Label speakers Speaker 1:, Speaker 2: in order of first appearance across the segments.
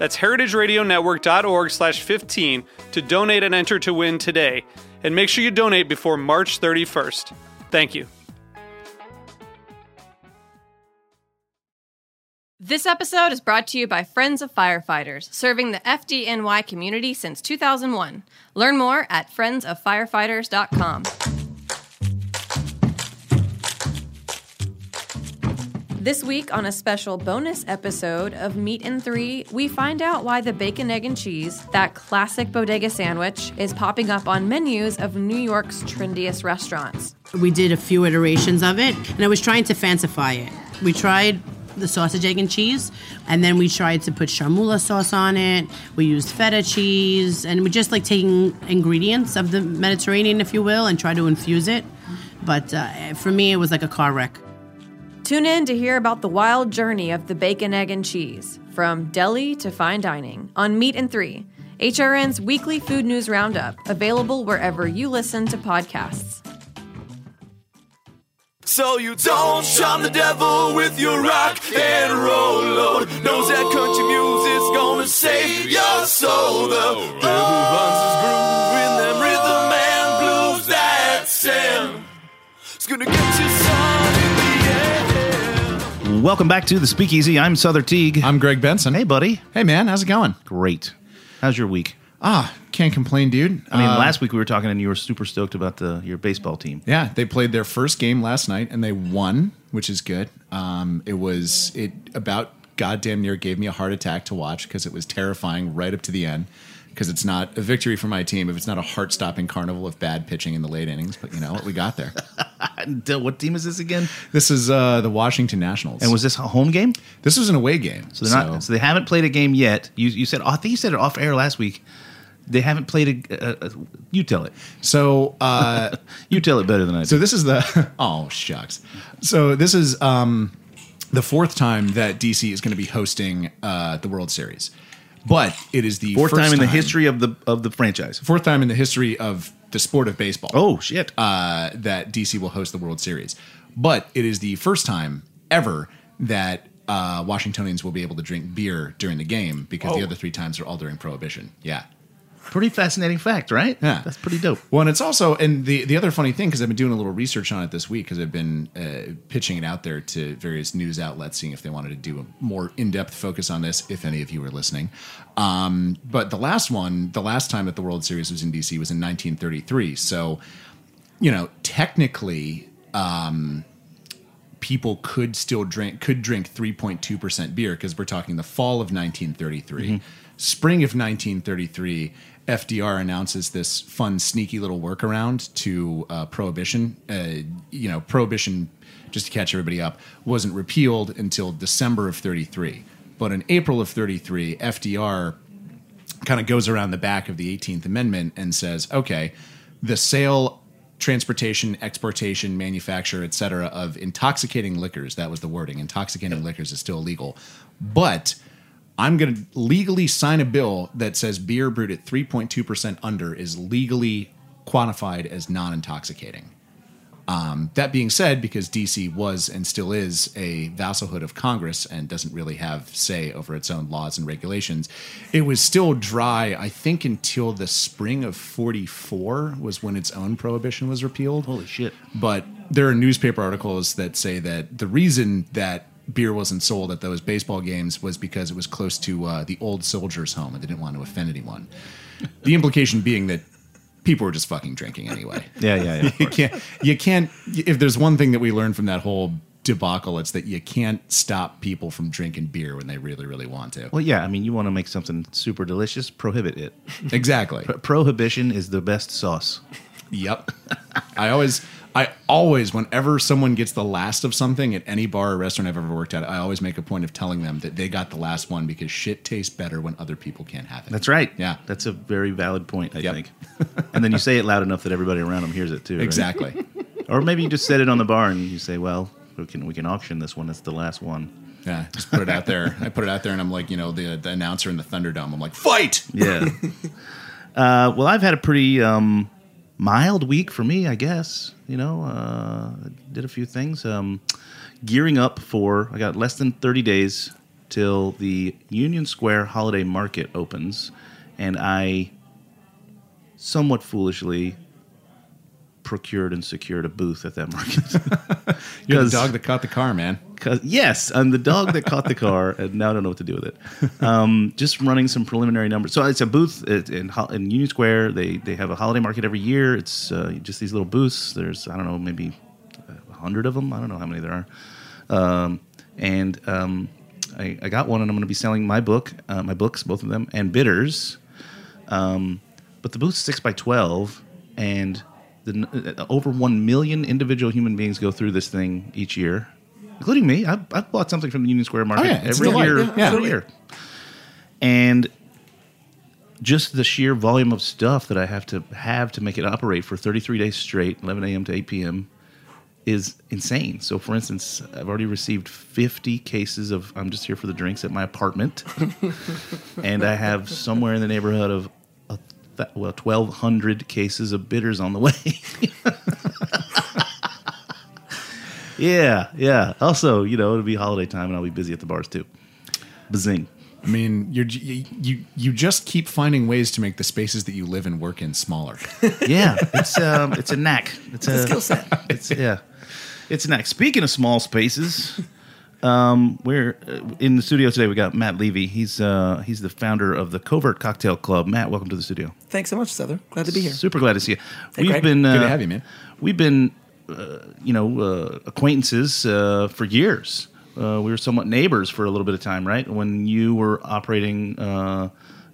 Speaker 1: That's heritageradionetwork.org slash 15 to donate and enter to win today. And make sure you donate before March 31st. Thank you.
Speaker 2: This episode is brought to you by Friends of Firefighters, serving the FDNY community since 2001. Learn more at friendsoffirefighters.com. This week, on a special bonus episode of Meat and Three, we find out why the bacon, egg, and cheese, that classic bodega sandwich, is popping up on menus of New York's trendiest restaurants.
Speaker 3: We did a few iterations of it, and I was trying to fancify it. We tried the sausage, egg, and cheese, and then we tried to put chermoula sauce on it. We used feta cheese, and we just like taking ingredients of the Mediterranean, if you will, and try to infuse it. But uh, for me, it was like a car wreck.
Speaker 2: Tune in to hear about the wild journey of the bacon, egg, and cheese, from deli to fine dining, on Meat and Three, HRN's weekly food news roundup, available wherever you listen to podcasts.
Speaker 4: So you don't shun the devil with your rock and roll load. Knows that country music's gonna save your soul. The devil runs his groove in them rhythm and blues that Sam. It's gonna get you
Speaker 5: Welcome back to the Speakeasy. I'm Sother Teague.
Speaker 6: I'm Greg Benson.
Speaker 5: hey, buddy.
Speaker 6: Hey, man, how's it going?
Speaker 5: Great. How's your week?
Speaker 6: Ah, can't complain, dude.
Speaker 5: I mean,
Speaker 6: Uh,
Speaker 5: last week we were talking and you were super stoked about the your baseball team.
Speaker 6: yeah, they played their first game last night and they won, which is good. Um, it was it about goddamn near gave me a heart attack to watch because it was terrifying right up to the end. Because it's not a victory for my team if it's not a heart stopping carnival of bad pitching in the late innings. But you know what, we got there.
Speaker 5: Uh, what team is this again?
Speaker 6: this is uh, the Washington Nationals,
Speaker 5: And was this a home game?
Speaker 6: this was an away game.
Speaker 5: So they're not. So they haven't played a game yet. You you said. Oh, I think you said it off air last week. They haven't played a. a you tell it.
Speaker 6: so uh,
Speaker 5: You tell it better than I do.
Speaker 6: So this is the oh shucks. So this is um, the fourth time that DC is going to be hosting uh, the World Series, but it is the
Speaker 5: Fourth
Speaker 6: first
Speaker 5: time in the history of the of the franchise.
Speaker 6: fourth time in the history of the sport of baseball.
Speaker 5: Oh shit!
Speaker 6: uh, that DC will host the World Series, but it is the first time ever that. Uh, Washingtonians will be able to drink beer during the game because the other three times are all during Prohibition. Yeah,
Speaker 5: pretty fascinating fact, right?
Speaker 6: Yeah.
Speaker 5: that's pretty dope.
Speaker 6: Well, and it's also and the the other funny thing because I've been doing a little research on it this week because I've been uh, pitching it out there to various news outlets, seeing if they wanted to do a more in depth focus on this. If any of you are listening, um, but the last one, the last time that the World Series was in DC was in 1933. So, you know, technically. Um, people could still drink could drink 3.2% beer because we're talking the fall of 1933 spring of 1933 fdr announces this fun sneaky little workaround to uh, prohibition. Uh, you know prohibition just to catch everybody up wasn't repealed until december of 33 but in april of 33 fdr kind of goes around the back of the 18th Amendment and says, okay, the sale, transportation, exportation, manufacture, et cetera, of intoxicating liquors, that was the wording, intoxicating liquors is still illegal. But I'm going to legally sign a bill that says beer brewed at 3.2% under is legally quantified as non intoxicating. Um, that being said, because DC was and still is a vassalhood of Congress and doesn't really have say over its own laws and regulations, it was still dry, I think, until the spring of 44 was when its own prohibition was repealed.
Speaker 5: Holy shit!
Speaker 6: But there are newspaper articles that say that the reason that beer wasn't sold at those baseball games was because it was close to uh, the old soldiers' home and they didn't want to offend anyone. the implication being that people were just fucking drinking anyway.
Speaker 5: Yeah, yeah, yeah.
Speaker 6: you can't. You can't. If there's one thing that we learned from that whole debacle, it's that you can't stop people from drinking beer when they really, really want to.
Speaker 5: Well, yeah. I mean, you want to make something super delicious, prohibit it.
Speaker 6: Exactly.
Speaker 5: Prohibition is the best sauce.
Speaker 6: Yep. I always, I always, whenever someone gets the last of something at any bar or restaurant I've ever worked at, I always make a point of telling them that they got the last one because shit tastes better when other people can't have it.
Speaker 5: That's right.
Speaker 6: Yeah.
Speaker 5: That's a very valid point, I
Speaker 6: Yep.
Speaker 5: think. and then you say it loud enough that everybody around them hears it too. right?
Speaker 6: Exactly.
Speaker 5: Or maybe you just set it on the bar and you say, "Well, we can we can auction this one. It's the last one."
Speaker 6: Yeah. Just put it out there. I put it out there, and I'm like, you know, the the announcer in the Thunderdome. I'm like, fight.
Speaker 5: Yeah. uh, well, I've had a pretty um, mild week for me, I guess. You know, uh, did a few things. Um, gearing up for, I got less than 30 days till the Union Square Holiday Market opens, and I somewhat foolishly procured and secured a booth at that market.
Speaker 6: You're the dog that caught the car, man.
Speaker 5: Cause yes, I'm the dog that caught the car, and now I don't know what to do with it. Um, just running some preliminary numbers. So it's a booth in, in Union Square. They they have a holiday market every year. It's uh, just these little booths. There's I don't know maybe hundred of them. I don't know how many there are. Um, and um, I, I got one, and I'm going to be selling my book, uh, my books, both of them, and bitters. Um, but the booth's six by twelve, and the, uh, over one million individual human beings go through this thing each year, including me. I've, I've bought something from the Union Square Market
Speaker 6: Oh, yeah,
Speaker 5: every year,
Speaker 6: Yeah,
Speaker 5: every
Speaker 6: absolutely.
Speaker 5: year, and just the sheer volume of stuff that I have to have to make it operate for 33 days straight, 11 a.m. to 8 p.m. is insane. So, for instance, I've already received 50 cases of I'm just here for the drinks at my apartment, and I have somewhere in the neighborhood of a th- well 1,200 cases of bitters on the way. yeah, yeah. Also, you know, it'll be holiday time, and I'll be busy at the bars too. Bazing.
Speaker 6: I mean, you're you, you you just keep finding ways to make the spaces that you live and work in smaller.
Speaker 5: Yeah, it's um, it's a knack. It's a
Speaker 7: skill set.
Speaker 5: It's yeah, it's a knack. Speaking of small spaces, um, we're uh, in the studio today. We got Matt Levy. He's uh, he's the founder of the Covert Cocktail Club. Matt, welcome to the studio.
Speaker 7: Thanks so much, Sother. Glad to be here.
Speaker 5: Super glad to see you.
Speaker 7: Hey,
Speaker 5: we've
Speaker 7: Greg.
Speaker 5: been uh,
Speaker 6: Good to have you, man.
Speaker 5: We've been you know uh, acquaintances uh, for years. Uh, we were somewhat neighbors for a little bit of time, right? When you were operating uh,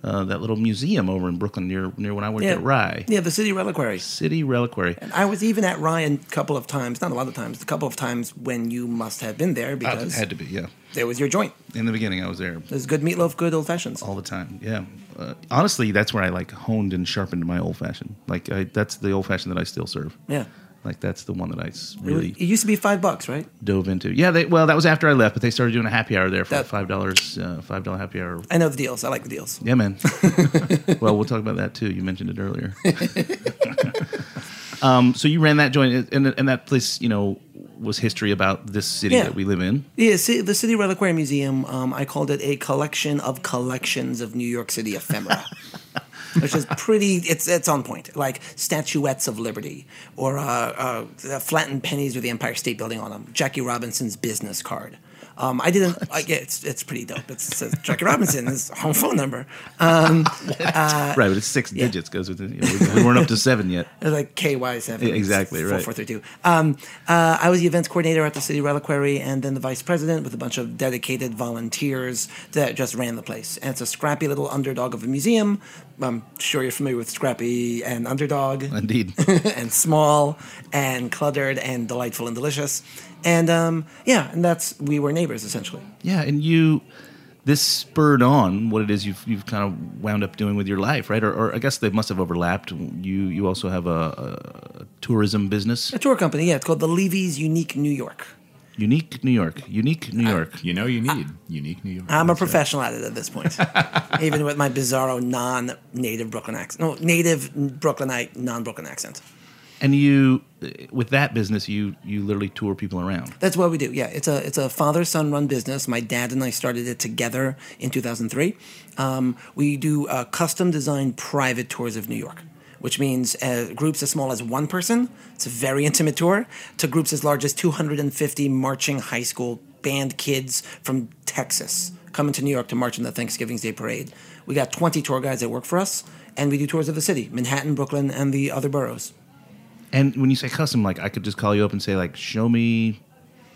Speaker 5: uh, that little museum over in Brooklyn near near when I worked at Rye
Speaker 7: Yeah, the City Reliquary.
Speaker 5: City Reliquary.
Speaker 7: And I was even at Ryan a couple of times, not a lot of times, a couple of times when you must have been there
Speaker 5: Uh,
Speaker 7: because
Speaker 5: had to be, yeah.
Speaker 7: there was your joint.
Speaker 5: In the beginning, I was there
Speaker 7: There's good meatloaf, good old fashions.
Speaker 5: all the time. Yeah. Uh, honestly, that's where I like honed and sharpened my old fashioned. Like I, that's the old fashioned that I still serve.
Speaker 7: Yeah.
Speaker 5: Like that's the one that I really
Speaker 7: It used to be five bucks, right?
Speaker 5: dove into. Yeah. They, well, that was after I left, but they started doing a happy hour there for
Speaker 7: That-
Speaker 5: five dollars, uh, five dollar happy hour.
Speaker 7: I know the deals. I like the deals.
Speaker 5: Yeah, man. well, we'll talk about that too. You mentioned it earlier. um, so you ran that joint, and, and that place, you know, was history about this city
Speaker 7: Yeah.
Speaker 5: that we live in.
Speaker 7: Yeah, ci- the City Reliquary Museum, um, I called it a collection of collections of New York City ephemera. Which is pretty. It's it's on point, like statuettes of liberty, or uh, uh, flattened pennies with the Empire State Building on them. Jackie Robinson's business card. Um, I didn't. I, yeah, it's it's pretty dope. It says Jackie Robinson, his home phone number. Um,
Speaker 5: right, but it's six digits. Goes with. You know, we, we weren't up to seven yet.
Speaker 7: It was like KY seven.
Speaker 5: Yeah, exactly, right.
Speaker 7: Four four three two. Um, uh, I was the events coordinator at the City Reliquary, and then the vice president with a bunch of dedicated volunteers that just ran the place. And it's a scrappy little underdog of a museum. I'm sure you're familiar with Scrappy and Underdog,
Speaker 5: Indeed.
Speaker 7: and small and cluttered and delightful and delicious. And um, yeah, and that's we were neighbors essentially.
Speaker 5: Yeah, and you, this spurred on what it is you've you've kind of wound up doing with your life, right? Or, or I guess they must have overlapped. You you also have a, a tourism business,
Speaker 7: A tour company, yeah. It's called the Levy's Unique New York.
Speaker 5: unique New York, unique New York.
Speaker 6: You know, you need unique New York.
Speaker 7: I'm a professional at it at this point, even with my bizarro non-native Brooklyn accent. No, native Brooklynite, non-Brooklyn accent.
Speaker 5: And you, with that business, you you literally tour people around.
Speaker 7: That's what we do. Yeah, it's a it's a father son run business. My dad and I started it together in 2003. Um, we do uh, custom designed private tours of New York, which means uh, groups as small as one person. It's a very intimate tour to groups as large as 250 marching high school band kids from Texas coming to New York to march in the Thanksgiving Day parade. We got 20 tour guides that work for us. and we do tours of the city, Manhattan, Brooklyn, and the other boroughs.
Speaker 5: And when you say custom, like I could just call you up and say, like, show me,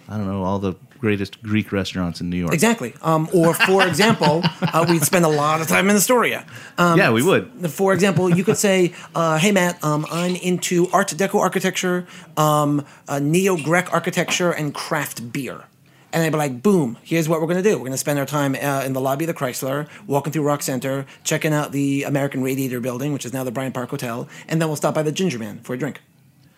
Speaker 5: I don't know, all the greatest Greek restaurants in New York.
Speaker 7: Exactly. Um, or, for example, uh, we'd spend a lot of time in Astoria. Um,
Speaker 5: yeah, we would.
Speaker 7: For example, you could say, uh, "Hey, Matt, um, I'm into Art Deco architecture, um, uh, Neo Grec architecture, and craft beer." And they'd be like, "Boom! Here's what we're going to do. We're going to spend our time uh, in the lobby of the Chrysler, walking through Rock Center, checking out the American Radiator Building, which is now the Bryant Park Hotel, and then we'll stop by the Ginger Man for a drink."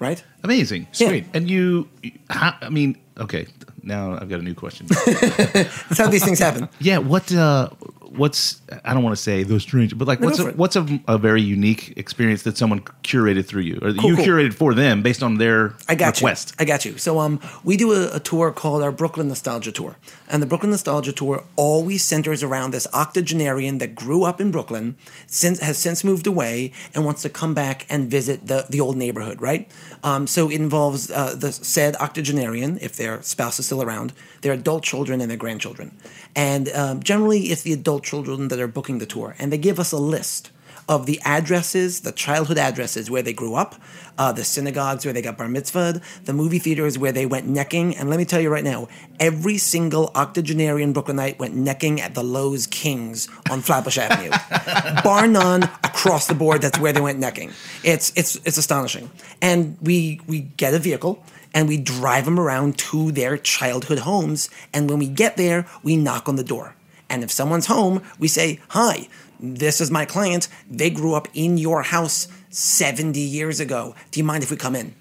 Speaker 7: Right?
Speaker 5: Amazing.
Speaker 7: Sweet.
Speaker 5: And you, I mean, okay, now I've got a new question.
Speaker 7: That's how these things happen.
Speaker 5: yeah, what, uh, what's, I don't want to say those strange, but like,
Speaker 7: No,
Speaker 5: what's, a, what's a, a very unique experience that someone curated through you or that
Speaker 7: Cool,
Speaker 5: you
Speaker 7: cool.
Speaker 5: curated for them based on their
Speaker 7: I got
Speaker 5: request?
Speaker 7: you. I got you. So um, we do a, a tour called our Brooklyn Nostalgia Tour, and the Brooklyn Nostalgia Tour always centers around this octogenarian that grew up in Brooklyn, since has since moved away, and wants to come back and visit the the old neighborhood. Right. Um, so it involves uh, the said octogenarian, if their spouse is still around, their adult children, and their grandchildren, and um, generally it's the adult children that are booking the tour, and they give us a list of the addresses, the childhood addresses where they grew up, uh, the synagogues where they got bar mitzvahed, the movie theaters where they went necking. And let me tell you right now, every single octogenarian Brooklynite went necking at the Loew's Kings on Flatbush Avenue. Bar none, across the board, that's where they went necking. It's, it's, it's astonishing. And we, we get a vehicle and we drive them around to their childhood homes. And when we get there, we knock on the door. And if someone's home, we say, Hi, this is my client. They grew up in your house 70 years ago. Do you mind if we come in?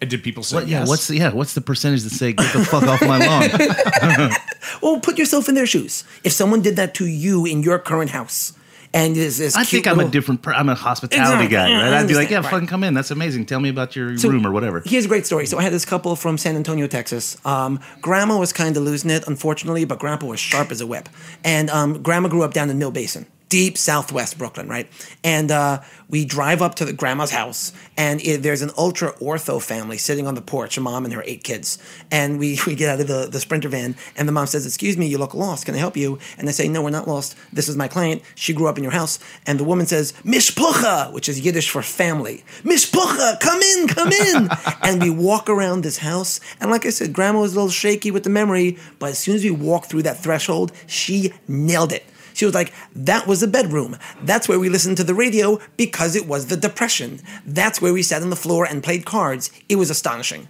Speaker 6: And did people say
Speaker 5: What, yeah,
Speaker 6: yes?
Speaker 5: what's the, yeah, what's the percentage that say get the fuck off my lawn?
Speaker 7: Well, put yourself in their shoes. If someone did that to you in your current house, and is this
Speaker 5: I think I'm a different. Per- I'm a hospitality
Speaker 7: Exactly.
Speaker 5: guy, right? I'd be like, yeah,
Speaker 7: Right.
Speaker 5: fucking come in. That's amazing. Tell me about your
Speaker 7: So,
Speaker 5: room or whatever.
Speaker 7: Here's a great story. So I had this couple from San Antonio, Texas. Um, grandma was kind of losing it, unfortunately, but Grandpa was sharp as a whip. And um, Grandma grew up down in Mill Basin, deep southwest Brooklyn, right? And uh, we drive up to the grandma's house, and it, there's an ultra ortho family sitting on the porch, a mom and her eight kids. And we, we get out of the, the Sprinter van, and the mom says, Excuse me, you look lost. Can I help you? And I say, No, we're not lost. This is my client. She grew up in your house. And the woman says, Mishpucha, which is Yiddish for family. Mishpucha, come in, come in. and we walk around this house. And like I said, grandma was a little shaky with the memory, but as soon as we walked through that threshold, she nailed it. She was like, that was the bedroom. That's where we listened to the radio because it was the Depression. That's where we sat on the floor and played cards. It was astonishing.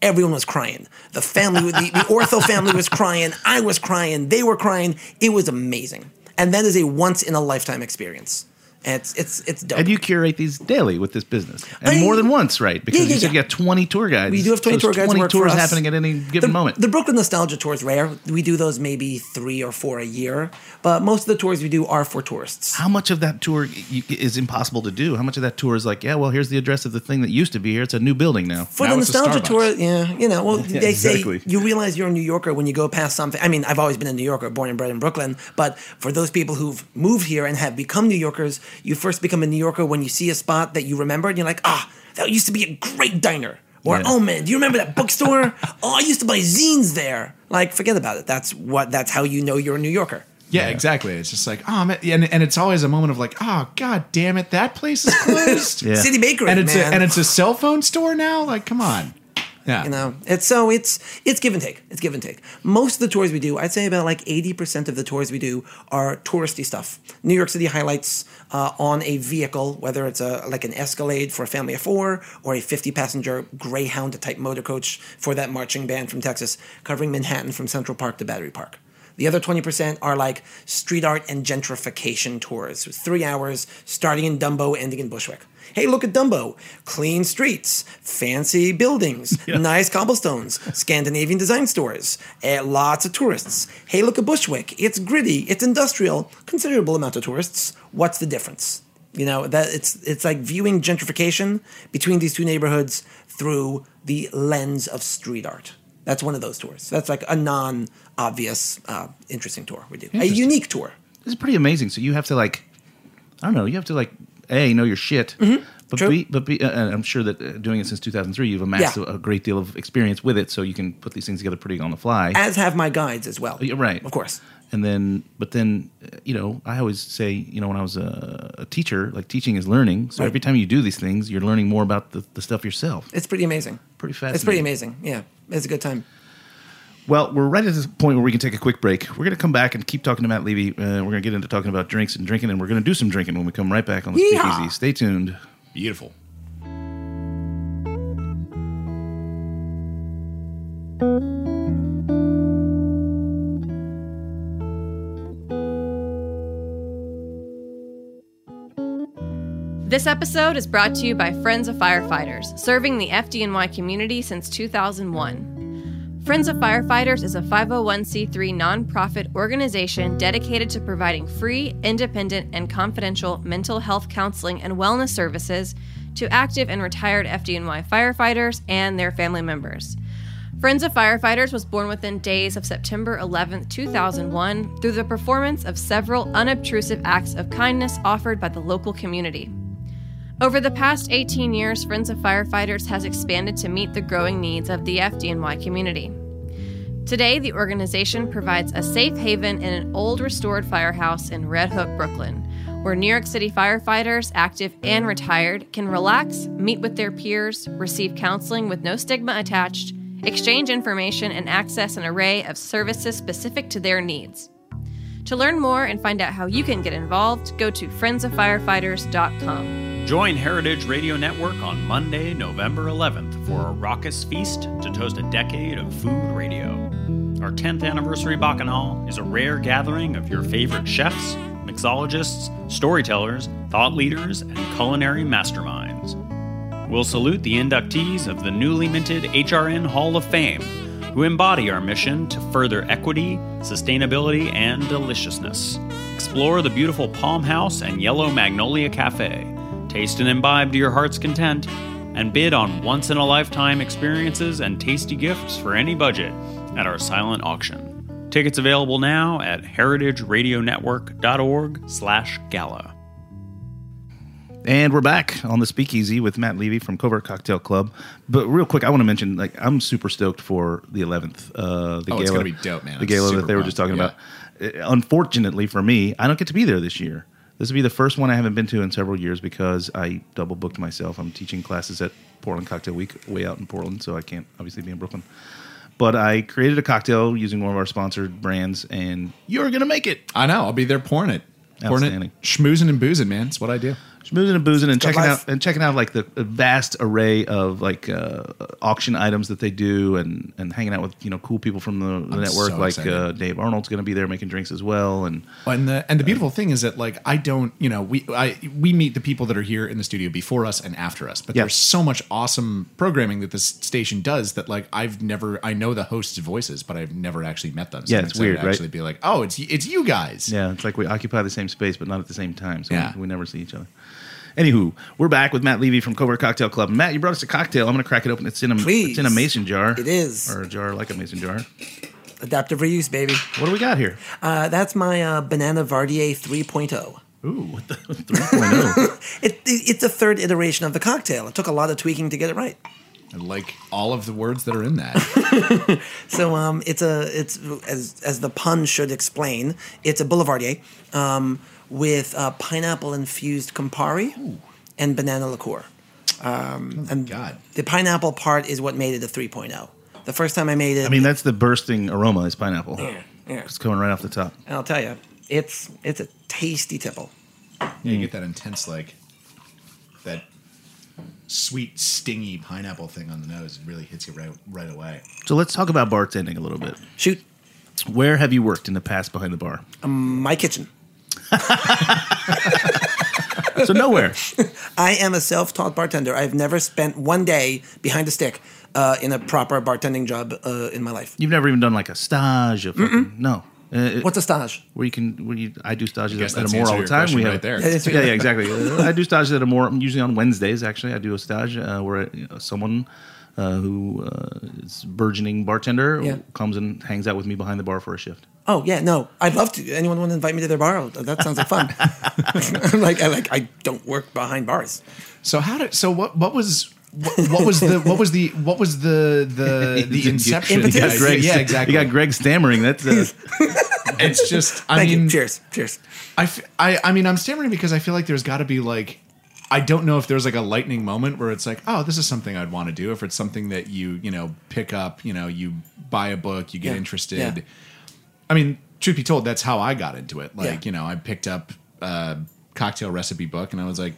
Speaker 7: Everyone was crying. The family, the, the ortho family was crying. I was crying. They were crying. It was amazing. And that is a once in a lifetime experience. And it's it's it's dope.
Speaker 5: And you curate these daily with this business, and
Speaker 7: I-
Speaker 5: more than once, right? Because
Speaker 7: Yeah, yeah,
Speaker 5: you said
Speaker 7: yeah.
Speaker 5: you got 20 tour guides.
Speaker 7: We do have 20
Speaker 5: Those
Speaker 7: tour guides
Speaker 5: 20
Speaker 7: work for
Speaker 5: tours happening at any given
Speaker 7: the,
Speaker 5: moment.
Speaker 7: The Brooklyn Nostalgia Tour is rare. We do those maybe three or four a year, but most of the tours we do are for tourists.
Speaker 5: How much of that tour is impossible to do? How much of that tour is like, yeah, well, here's the address of the thing that used to be here. It's a new building now.
Speaker 7: For
Speaker 6: Now
Speaker 7: the nostalgia tour, yeah, you know, well, they
Speaker 5: exactly.
Speaker 7: say you realize you're a New Yorker when you go past something. I mean, I've always been a New Yorker, born and bred in Brooklyn, but for those people who've moved here and have become New Yorkers, you first become a New Yorker when you see a spot that you remember and you're like, ah, that used to be a great diner. Or,
Speaker 5: Yeah.
Speaker 7: oh man, do you remember that bookstore? oh, I used to buy zines there. Like, forget about it. That's what. That's how you know you're a New Yorker.
Speaker 6: Yeah, exactly. It's just like, oh man, and, and it's always a moment of like, oh god damn it, that place is closed.
Speaker 5: Yeah.
Speaker 7: City Bakery,
Speaker 6: And it's
Speaker 7: man.
Speaker 6: a and it's a cell phone store now. Like, come on. Yeah.
Speaker 7: You know, it's so it's it's give and take. It's give and take. Most of the tours we do, I'd say about like eighty percent of the tours we do are touristy stuff. New York City highlights uh, on a vehicle, whether it's a like an Escalade for a family of four or a fifty-passenger Greyhound type motor coach for that marching band from Texas, covering Manhattan from Central Park to Battery Park. The other 20% are like street art and gentrification tours, three hours starting in Dumbo, ending in Bushwick. Hey, look at Dumbo. Clean streets, fancy buildings, nice cobblestones, Scandinavian design stores, eh, lots of tourists. Hey, look at Bushwick. It's gritty, it's industrial, considerable amount of tourists. What's the difference? You know, that it's it's like viewing gentrification between these two neighborhoods through the lens of street art. That's one of those tours. That's like a non-obvious, uh, interesting tour we do. A unique tour.
Speaker 5: This is pretty amazing. So you have to like, I don't know, you have to like, a know your shit,
Speaker 7: Mm-hmm.
Speaker 5: But
Speaker 7: True.
Speaker 5: be, but be, uh, and I'm sure that uh, doing it since 2003, you've amassed
Speaker 7: Yeah.
Speaker 5: a, a great deal of experience with it, so you can put these things together pretty on the fly.
Speaker 7: As have my guides as well.
Speaker 5: You're right,
Speaker 7: Of course.
Speaker 5: And then, but then, uh, you know, I always say, you know, when I was a, a teacher, like teaching is learning. So
Speaker 7: Right.
Speaker 5: every time you do these things, you're learning more about the, the stuff yourself.
Speaker 7: It's pretty amazing.
Speaker 5: Pretty fascinating.
Speaker 7: It's pretty amazing. Yeah. It's a good time.
Speaker 5: Well, we're right at this point where we can take a quick break. We're going to come back and keep talking to Matt Levy. Uh, we're going to get into talking about drinks and drinking, and we're going to do some drinking when we come right back on the
Speaker 7: Yeehaw.
Speaker 5: Speakeasy. Stay tuned.
Speaker 6: Beautiful.
Speaker 2: This episode is brought to you by Friends of Firefighters, serving the FDNY community since 2001. Friends of Firefighters is a 501c3 nonprofit organization dedicated to providing free, independent, and confidential mental health counseling and wellness services to active and retired FDNY firefighters and their family members. Friends of Firefighters was born within days of September 11, 2001, through the performance of several unobtrusive acts of kindness offered by the local community. Over the past 18 years, Friends of Firefighters has expanded to meet the growing needs of the FDNY community. Today, the organization provides a safe haven in an old restored firehouse in Red Hook, Brooklyn, where New York City firefighters, active and retired, can relax, meet with their peers, receive counseling with no stigma attached, exchange information, and access an array of services specific to their needs. To learn more and find out how you can get involved, go to friendsoffirefighters.com.
Speaker 8: Join Heritage Radio Network on Monday, November 11th for a raucous feast to toast a decade of food radio. Our 10th anniversary Bacchanal is a rare gathering of your favorite chefs, mixologists, storytellers, thought leaders, and culinary masterminds. We'll salute the inductees of the newly minted HRN Hall of Fame, who embody our mission to further equity, sustainability, and deliciousness. Explore the beautiful Palm House and Yellow Magnolia Cafe, taste and imbibe to your heart's content, and bid on once in a lifetime experiences and tasty gifts for any budget at our silent auction. Tickets available now at heritageradionetwork.org/gala.
Speaker 5: And we're back on the Speakeasy with Matt Levy from Covert Cocktail Club. But real quick, I want to mention, like, I'm super stoked for the 11th. Uh, the
Speaker 6: Oh,
Speaker 5: gala,
Speaker 6: it's gonna be dope, man.
Speaker 5: The
Speaker 6: I'm
Speaker 5: gala that they were
Speaker 6: pumped.
Speaker 5: just talking
Speaker 6: Yeah.
Speaker 5: about. Uh, Unfortunately for me, I don't get to be there this year. This will be the first one I haven't been to in several years because I double booked myself. I'm teaching classes at Portland Cocktail Week, way out in Portland, so I can't obviously be in Brooklyn. But I created a cocktail using one of our sponsored brands, and you're gonna make it.
Speaker 6: I know. I'll be there pouring it. Pouring
Speaker 5: Outstanding.
Speaker 6: it. Schmoozing and boozing, man. It's what I do.
Speaker 5: Schmoozing and boozing and
Speaker 7: good
Speaker 5: checking
Speaker 7: life.
Speaker 5: out and checking out like the vast array of like uh, auction items that they do and and hanging out with you know cool people from the, the network
Speaker 6: so
Speaker 5: like uh, Dave Arnold's going to be there making drinks as well and
Speaker 6: And the and the beautiful thing is that like I don't you know we I we meet the people that are here in the studio before us and after us, but
Speaker 5: Yeah.
Speaker 6: there's so much awesome programming that this station does that like I've never I know the hosts' voices, but I've never actually met them. So
Speaker 5: Yeah, it's weird,
Speaker 6: to
Speaker 5: right?
Speaker 6: Actually, be like, oh, it's it's you guys.
Speaker 5: yeah it's like we occupy the same space but not at the same time so
Speaker 6: Yeah.
Speaker 5: we, we never see each other. Anywho, we're back with Matt Levy from Covert Cocktail Club. Matt, you brought us a cocktail. I'm going to crack it open. It's in a
Speaker 7: Please.
Speaker 5: it's in a mason jar.
Speaker 7: It is.
Speaker 5: or a jar like a mason jar.
Speaker 7: Adaptive reuse, baby.
Speaker 5: What do we got here?
Speaker 7: Uh, that's my uh, Banana Vardier 3.0.
Speaker 5: Ooh, what the 3.0.
Speaker 7: It, it, it's the third iteration of the cocktail. It took a lot of tweaking to get it right.
Speaker 6: I like all of the words that are in that.
Speaker 7: So um, it's a it's as as the pun should explain. It's a Boulevardier um, with uh, pineapple infused Campari and banana liqueur. Um, and
Speaker 6: God.
Speaker 7: the pineapple part is what made it a 3.0. The first time I made it,
Speaker 5: I mean, that's the bursting aroma is pineapple.
Speaker 7: yeah, yeah.
Speaker 5: It's coming right off the top.
Speaker 7: And I'll tell you, it's it's a tasty tipple.
Speaker 6: Yeah, you get that intense like that sweet stingy pineapple thing on the nose. It really hits you right right away.
Speaker 5: So let's talk about bartending a little bit.
Speaker 7: Shoot,
Speaker 5: Where have you worked in the past behind the bar?
Speaker 7: my kitchen.
Speaker 5: So nowhere.
Speaker 7: I am a self-taught bartender. I've never spent one day behind a stick uh, in a proper bartending job uh, in my life.
Speaker 5: You've never even done like a stage of fucking, no. Uh,
Speaker 7: What's a stage?
Speaker 5: where you can where you I do stages
Speaker 6: guess
Speaker 5: at, a
Speaker 6: more
Speaker 5: all the
Speaker 6: answer to your
Speaker 5: time. We have
Speaker 6: right there.
Speaker 7: Yeah,
Speaker 5: yeah, yeah, exactly. I do stages at a more usually on Wednesdays. Actually, I do a stage uh, where you know, someone uh, who uh, is burgeoning bartender
Speaker 7: Yeah.
Speaker 5: comes and hangs out with me behind the bar for a shift.
Speaker 7: Oh yeah, no, I'd love to. Anyone want to invite me to their bar? That sounds like fun. I'm like, I like, I don't work behind bars.
Speaker 6: So how did so what what was what, what was the what was the what was the the the inception?
Speaker 5: You got Greg,
Speaker 6: yeah, exactly.
Speaker 5: You got Greg stammering. That's uh,
Speaker 6: It's just I
Speaker 7: Thank
Speaker 6: mean
Speaker 7: you. Cheers. Cheers.
Speaker 6: I, f- I I mean I'm stammering because I feel like there's got to be like I don't know if there's like a lightning moment where it's like oh this is something I'd want to do if it's something that you you know pick up you know you buy a book you get
Speaker 7: Yeah.
Speaker 6: interested.
Speaker 7: Yeah.
Speaker 6: I mean truth be told that's how I got into it. Like
Speaker 7: Yeah.
Speaker 6: you know I picked up a cocktail recipe book and I was like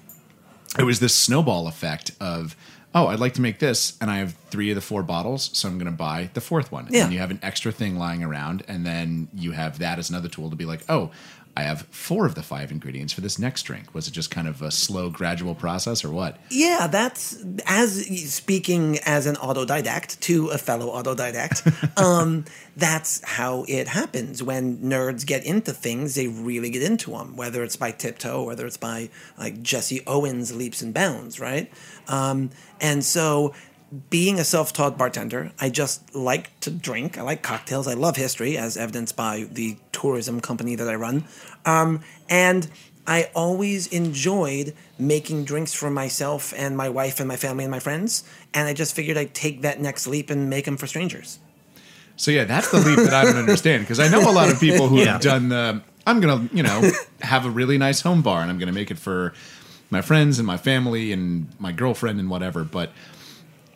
Speaker 6: it was this snowball effect of oh i'd like to make this and i have three of the four bottles so i'm going to buy the fourth one
Speaker 7: Yeah.
Speaker 6: and you have an extra thing lying around and then you have that as another tool to be like oh i have four of the five ingredients for this next drink was it just kind of a slow gradual process or what
Speaker 7: Yeah, that's as speaking as an autodidact to a fellow autodidact. um, that's how it happens when nerds get into things. They really get into them, whether it's by tiptoe, whether it's by like Jesse Owens leaps and bounds, right? Um, and so. Being a self-taught bartender, I just like to drink. I like cocktails. I love history, as evidenced by the tourism company that I run. Um, and I always enjoyed making drinks for myself and my wife and my family and my friends. And I just figured I'd take that next leap and make them for strangers.
Speaker 6: so yeah that's the leap that i don't understand because i know a lot of people who
Speaker 5: Yeah.
Speaker 6: have done the i'm going to you know have a really nice home bar and i'm going to make it for my friends and my family and my girlfriend and whatever but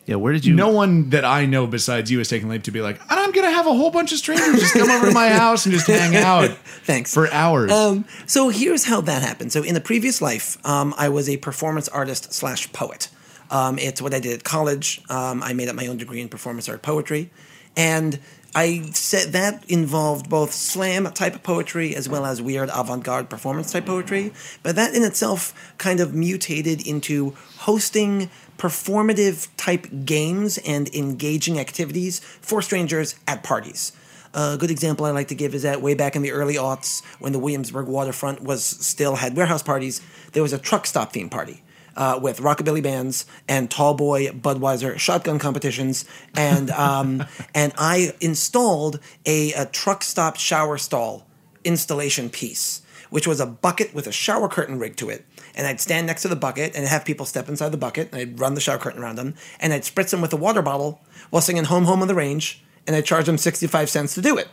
Speaker 5: yeah. Where did you?
Speaker 6: no one that I know besides you is taking the leap to be like, I'm gonna have a whole bunch of strangers just come over to my house and just hang out
Speaker 7: Thanks.
Speaker 6: for hours.
Speaker 7: Um, so here's how that happened. So in a previous life, um, I was a performance artist slash poet. Um, it's what I did at college. Um, I made up my own degree in performance art poetry, and I said that involved both slam type of poetry as well as weird avant-garde performance type poetry. But that in itself kind of mutated into hosting performative type games and engaging activities for strangers at parties. A good example I like to give is that way back in the early aughts, when the Williamsburg waterfront was still had warehouse parties, there was a truck stop theme party uh, with rockabilly bands and tall boy Budweiser shotgun competitions, and um, and I installed a, a truck stop shower stall installation piece, which was a bucket with a shower curtain rigged to it. And I'd stand next to the bucket and have people step inside the bucket. And I'd run the shower curtain around them, and I'd spritz them with a water bottle while singing "Home, Home on the Range." And I'd charge them sixty-five cents to do it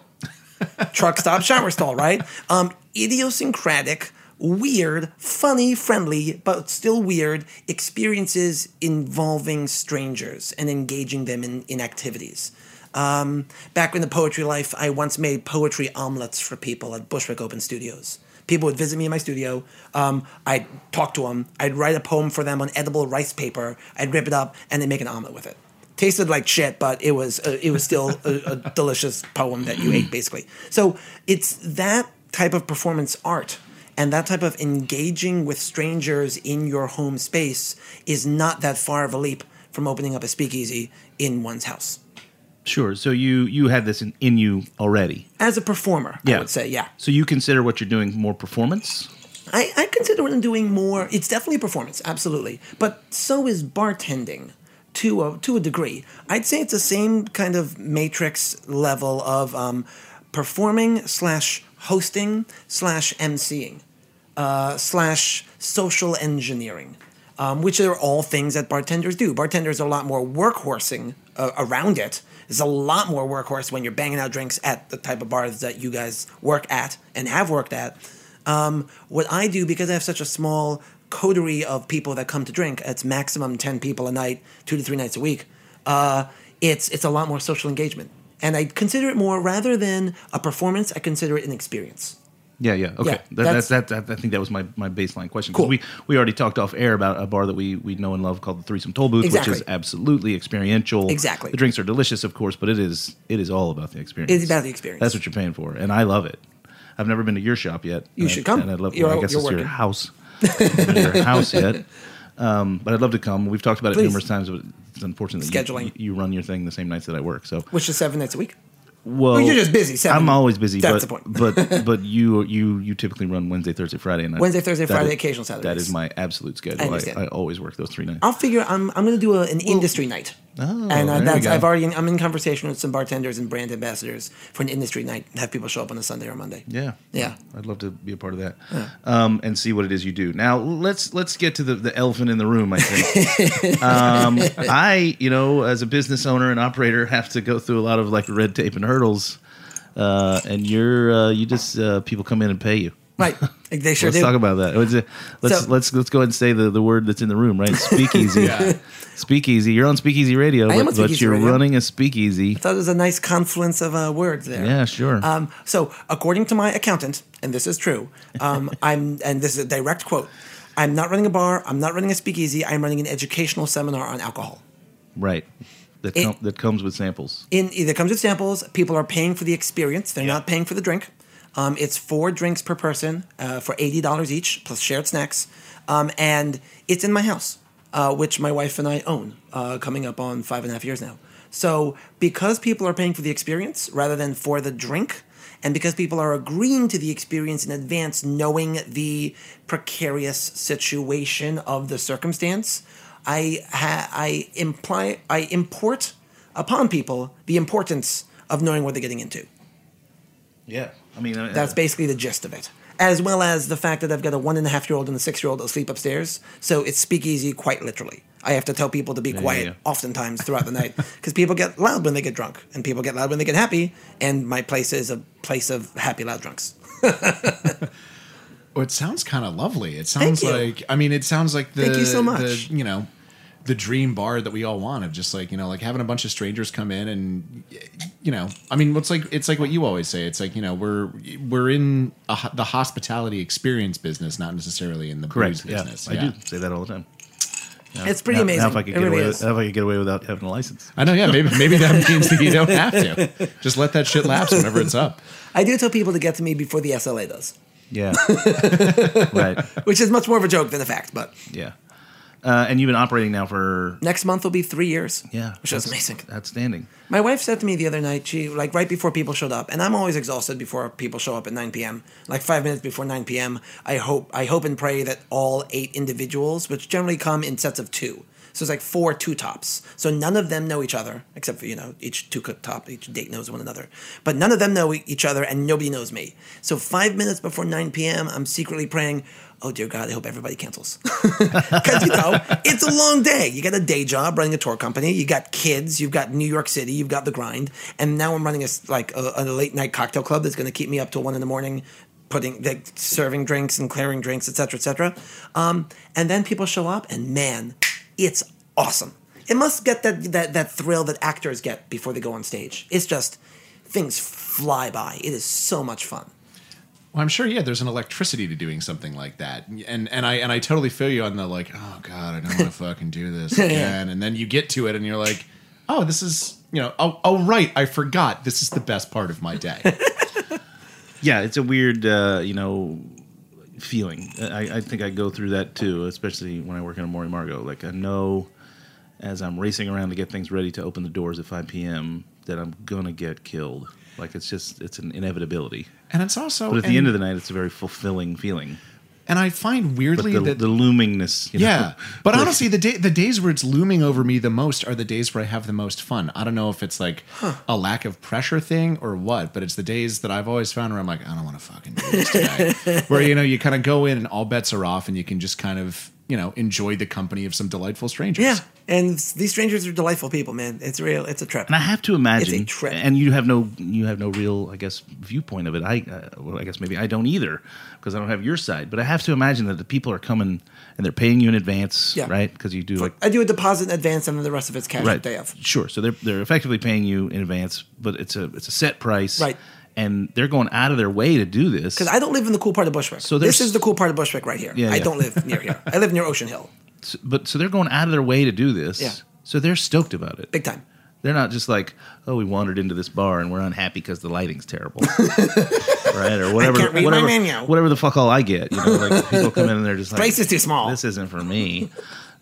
Speaker 7: truck stop shower stall, right? Um, idiosyncratic, weird, funny, friendly, but still weird experiences involving strangers and engaging them in, in activities. Um, back in the poetry life, I once made poetry omelets for people at Bushwick Open Studios. People would visit me in my studio. Um, I'd talk to them. I'd write a poem for them on edible rice paper. I'd rip it up and then make an omelet with it tasted like shit, but it was uh, it was still a, a delicious poem that you ate, basically. So it's that type of performance art and that type of engaging with strangers in your home space is not that far of a leap from opening up a speakeasy in one's house.
Speaker 5: Sure. So you you had this in, in you already.
Speaker 7: As a performer,
Speaker 5: Yeah.
Speaker 7: I would say, yeah.
Speaker 5: So you consider what you're doing more performance?
Speaker 7: I, I consider what I'm doing more. It's definitely performance, absolutely. But so is bartending to a to a degree. I'd say it's the same kind of matrix level of um, performing slash hosting slash emceeing uh, slash social engineering, um, which are all things that bartenders do. Bartenders are a lot more workhorsing uh, around it. There's a lot more workhorse when you're banging out drinks at the type of bars that you guys work at and have worked at. Um, what I do, because I have such a small coterie of people that come to drink, it's maximum 10 people a night, two to three nights a week, uh, it's, it's a lot more social engagement. And I consider it more, rather than a performance, I consider it an experience.
Speaker 5: Yeah, yeah. Okay.
Speaker 7: Yeah,
Speaker 5: that,
Speaker 7: that's-
Speaker 5: that's, that, that, I think that was my, my baseline question.
Speaker 7: Cool.
Speaker 5: We, we already talked off air about a bar that we, we know and love called the Threesome Toll Booth,
Speaker 7: Exactly.
Speaker 5: which is absolutely experiential.
Speaker 7: Exactly.
Speaker 5: The drinks are delicious, of course, but it is it is all about the experience.
Speaker 7: It's about the experience.
Speaker 5: That's what you're paying for, and I love it. I've never been to your shop yet.
Speaker 7: You
Speaker 5: and
Speaker 7: should
Speaker 5: I-
Speaker 7: come.
Speaker 5: And I'd love.
Speaker 7: You're-
Speaker 5: well, I guess it's your house. I haven't been to your house yet, um, but I'd love to come. We've talked about it numerous times. But it's unfortunate that
Speaker 7: Scheduling.
Speaker 5: You, you run your thing the same nights that I work. So
Speaker 7: Which is seven nights a week.
Speaker 5: Well,
Speaker 7: Well, you're just busy, seven.
Speaker 5: I'm always busy.
Speaker 7: That's
Speaker 5: but,
Speaker 7: the point.
Speaker 5: but but you you you typically run Wednesday, Thursday, Friday, and I-
Speaker 7: Wednesday, Thursday, Friday,
Speaker 5: is-
Speaker 7: occasional Saturdays.
Speaker 5: That is my absolute schedule.
Speaker 7: I
Speaker 5: I. I, always work those three nights.
Speaker 7: I'll figure. I'm I'm going to do a, an industry night.
Speaker 5: Oh,
Speaker 7: and uh, that's. I've already I'm in conversation with some bartenders and brand ambassadors for an industry night. Have people show up on a Sunday or Monday.
Speaker 5: Yeah,
Speaker 7: Yeah.
Speaker 5: I'd love to be a part of that, um, and see what it is you do. Now let's let's get to the, the elephant in the room. I think um, I, you know, as a business owner and operator, have to go through a lot of like red tape and hurdles. Uh, and you're uh, you just uh, people come in and pay you.
Speaker 7: Right. They sure
Speaker 5: let's
Speaker 7: do.
Speaker 5: talk about that. Let's let's,
Speaker 7: So-
Speaker 5: let's let's go ahead and say the, the word that's in the room, right? Speakeasy. Speakeasy. You're on Speakeasy Radio,
Speaker 7: I am
Speaker 5: but,
Speaker 7: on
Speaker 5: but you're
Speaker 7: Radio.
Speaker 5: running a speakeasy.
Speaker 7: I thought it was a nice confluence of uh, words there.
Speaker 5: Yeah, sure.
Speaker 7: Um, so, according to my accountant, and this is true, um, I'm and this is a direct quote. I'm not running a bar. I'm not running a speakeasy. I'm running an educational seminar on alcohol.
Speaker 5: right. That
Speaker 7: It-
Speaker 5: that comes with samples.
Speaker 7: In it comes with samples. People are paying for the experience. They're not paying for the drink. Um, it's four drinks per person uh, for eighty dollars each, plus shared snacks, um, and it's in my house, uh, which my wife and I own, uh, coming up on five and a half years now. So because people are paying for the experience rather than for the drink, and because people are agreeing to the experience in advance, knowing the precarious situation of the circumstance, I ha- I imply I import upon people the importance of knowing what they're getting into.
Speaker 5: Yeah. I mean, uh,
Speaker 7: That's basically the gist of it. As well as the fact that I've got a one and a half year old and a six year old asleep upstairs, so it's speakeasy quite literally. I have to tell people to be quiet
Speaker 5: yeah.
Speaker 7: oftentimes throughout the night because people get loud when they get drunk, and people get loud when they get happy. And my place is a place of happy loud drunks.
Speaker 6: Well, it sounds kind of lovely. It sounds like I mean, it sounds like the
Speaker 7: Thank you so
Speaker 6: the,
Speaker 7: much.
Speaker 6: you know the dream bar that we all want of just like you know like having a bunch of strangers come in and you know I mean it's like it's like what you always say. It's like you know we're we're in a, the hospitality experience business, not necessarily in the
Speaker 5: correct.
Speaker 6: booze
Speaker 5: Yeah,
Speaker 6: business.
Speaker 5: I do say that all the time.
Speaker 7: It's pretty
Speaker 5: now,
Speaker 7: amazing.
Speaker 5: Now if I could
Speaker 7: It
Speaker 5: get
Speaker 7: really
Speaker 5: away,
Speaker 7: is.
Speaker 5: now if I could get away without having a license.
Speaker 6: I know. Yeah, maybe maybe that means that you don't have to. Just let that shit lapse whenever it's up.
Speaker 7: I do tell people to get to me before the SLA does,
Speaker 5: Yeah. right.
Speaker 7: which is much more of a joke than a fact. But
Speaker 5: Yeah. Uh, and you've been operating now for
Speaker 7: next month will be three years.
Speaker 5: yeah,
Speaker 7: which is amazing.
Speaker 5: outstanding.
Speaker 7: My wife said to me the other night, she like right before people showed up, and I'm always exhausted before people show up at 9 p.m. Like five minutes before 9 p.m. I hope I hope and pray that all eight individuals, which generally come in sets of two, so it's like four two tops. So none of them know each other, except for you know each two top, each date knows one another, but none of them know each other, and nobody knows me. So five minutes before 9 p.m., I'm secretly praying. Oh dear God! I hope everybody cancels because you know it's a long day. You got a day job running a tour company. You got kids. You've got New York City. You've got the grind. And now I'm running a like a, a late night cocktail club that's going to keep me up till one in the morning, putting like, serving drinks and clearing drinks, etc., cetera, etc. Um, and then people show up, and man, it's awesome. It must get that that that thrill that actors get before they go on stage. It's just things fly by. It is so much fun.
Speaker 6: Well, I'm sure. Yeah, there's an electricity to doing something like that, and and I and I totally feel you on the like, oh god, I don't want to fucking do this again. And then you get to it, and you're like, oh, this is you know, oh oh right, I forgot. This is the best part of my day.
Speaker 5: Yeah, it's a weird, uh, you know, feeling. I, I think I go through that too, especially when I work in Amor y Amargo. Like I know, as I'm racing around to get things ready to open the doors at 5 p.m., that I'm gonna get killed. Like it's just, it's an inevitability.
Speaker 6: and it's also,
Speaker 5: But at the end of the night, it's a very fulfilling feeling.
Speaker 6: And I find
Speaker 5: But
Speaker 6: weirdly
Speaker 5: the,
Speaker 6: that
Speaker 5: the loomingness, you know,
Speaker 6: Yeah, but
Speaker 5: like-
Speaker 6: honestly, the day the days where it's looming over me the most are the days where I have the most fun. I don't know if it's like a lack of pressure thing or what, but it's the days that I've always found where I'm like, I don't want to fucking do this today. where you know you kind of go in and all bets are off, and you can just kind of you know enjoy the company of some delightful strangers.
Speaker 7: Yeah, and these strangers are delightful people, man. It's real. It's a trip.
Speaker 5: And I have to imagine, It's a
Speaker 7: trip.
Speaker 5: and you have no, you have no real, I guess, viewpoint of it. I, uh, well, I guess maybe I don't either because I don't have your side. But I have to imagine that the people are coming and they're paying you in advance,
Speaker 7: Yeah.
Speaker 5: right? Because you do like
Speaker 7: I do a deposit in advance, and then the rest of it's cash
Speaker 5: right,
Speaker 7: day of.
Speaker 5: sure. So they're they're effectively paying you in advance, but it's a it's a set price,
Speaker 7: Right.
Speaker 5: And they're going out of their way to do this.
Speaker 7: Because I don't live in the cool part of Bushwick.
Speaker 5: So
Speaker 7: So this is the cool part of Bushwick right here.
Speaker 5: Yeah,
Speaker 7: I
Speaker 5: yeah.
Speaker 7: don't live near here. I live near Ocean Hill,
Speaker 5: S- but so they're going out of their way to do this.
Speaker 7: Yeah.
Speaker 5: So they're stoked about it.
Speaker 7: big time.
Speaker 5: They're not just like, oh, we wandered into this bar and we're unhappy because the lighting's terrible, right? Or whatever,
Speaker 7: can't read my
Speaker 5: whatever,
Speaker 7: menu.
Speaker 5: whatever the fuck all I get. You know, like people come in and they're just like,
Speaker 7: Place is too small.
Speaker 5: This isn't for me.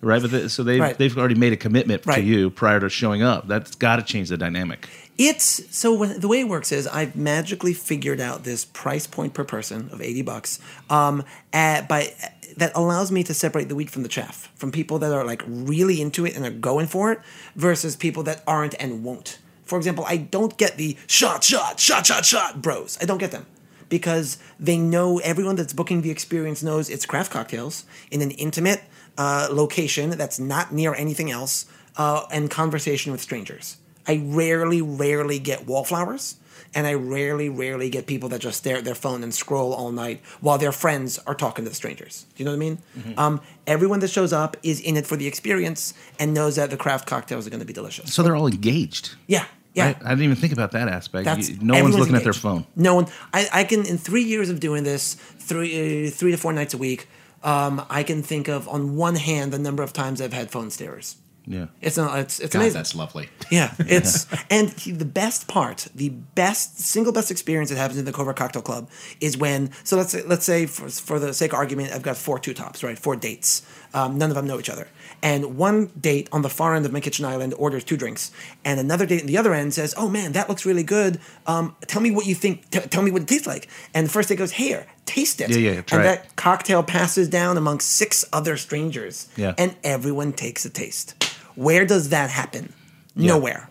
Speaker 5: right? But the, so they
Speaker 7: Right.
Speaker 5: they've already made a commitment to you prior to showing up. That's got to change the dynamic.
Speaker 7: It's so the way it works is I've magically figured out this price point per person of eighty bucks, um, at, by that allows me to separate the wheat from the chaff from people that are like really into it and are going for it versus people that aren't and won't. For example, I don't get the shot, shot, shot, shot, shot bros. I don't get them because they know everyone that's booking the experience knows it's craft cocktails in an intimate uh, location that's not near anything else uh, and conversation with strangers. I rarely, rarely get wallflowers, and I rarely, rarely get people that just stare at their phone and scroll all night while their friends are talking to the strangers. Do you know what I mean? Um, everyone that shows up is in it for the experience and knows that the craft cocktails are going to be delicious.
Speaker 5: So they're all engaged.
Speaker 7: Yeah, yeah.
Speaker 5: Right? I didn't even think about that aspect.
Speaker 7: That's
Speaker 5: You- no one's
Speaker 7: everyone's
Speaker 5: looking at their phone.
Speaker 7: No one. I, I can in three years of doing this, three uh, three to four nights a week. Um, I can think of on one hand the number of times I've had phone starers.
Speaker 5: Yeah.
Speaker 7: It's not. It's it's
Speaker 6: God,
Speaker 7: amazing.
Speaker 6: that's lovely.
Speaker 7: Yeah, it's and he- the best part, the best single best experience that happens in the Covert Cocktail Club is when. So let's say, let's say for, for the sake of argument, I've got four two tops, right? Four dates. Um, none of them know each other, and one date on the far end of my kitchen island orders two drinks, and another date on the other end says, "Oh man, that looks really good. Um, tell me what you think. T- tell me what it tastes like." And the first date goes, "Here, taste it."
Speaker 5: Yeah, yeah, try
Speaker 7: and
Speaker 5: it.
Speaker 7: that cocktail passes down among six other strangers,
Speaker 5: Yeah.
Speaker 7: and everyone takes a taste. Where does that happen? Nowhere.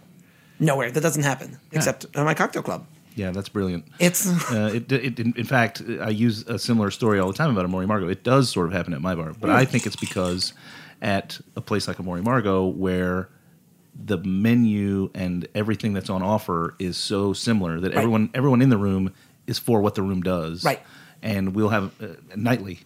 Speaker 7: Nowhere. That doesn't happen except at my cocktail club.
Speaker 5: Yeah, that's brilliant.
Speaker 7: It's
Speaker 5: Uh, it, it, in, in fact, I use a similar story all the time about Amor y Amargo. It does sort of happen at my bar, but I think it's because at a place like Amor y Amargo, where the menu and everything that's on offer is so similar that everyone everyone in the room is for what the room does.
Speaker 7: Right.
Speaker 5: And we'll have uh, nightly.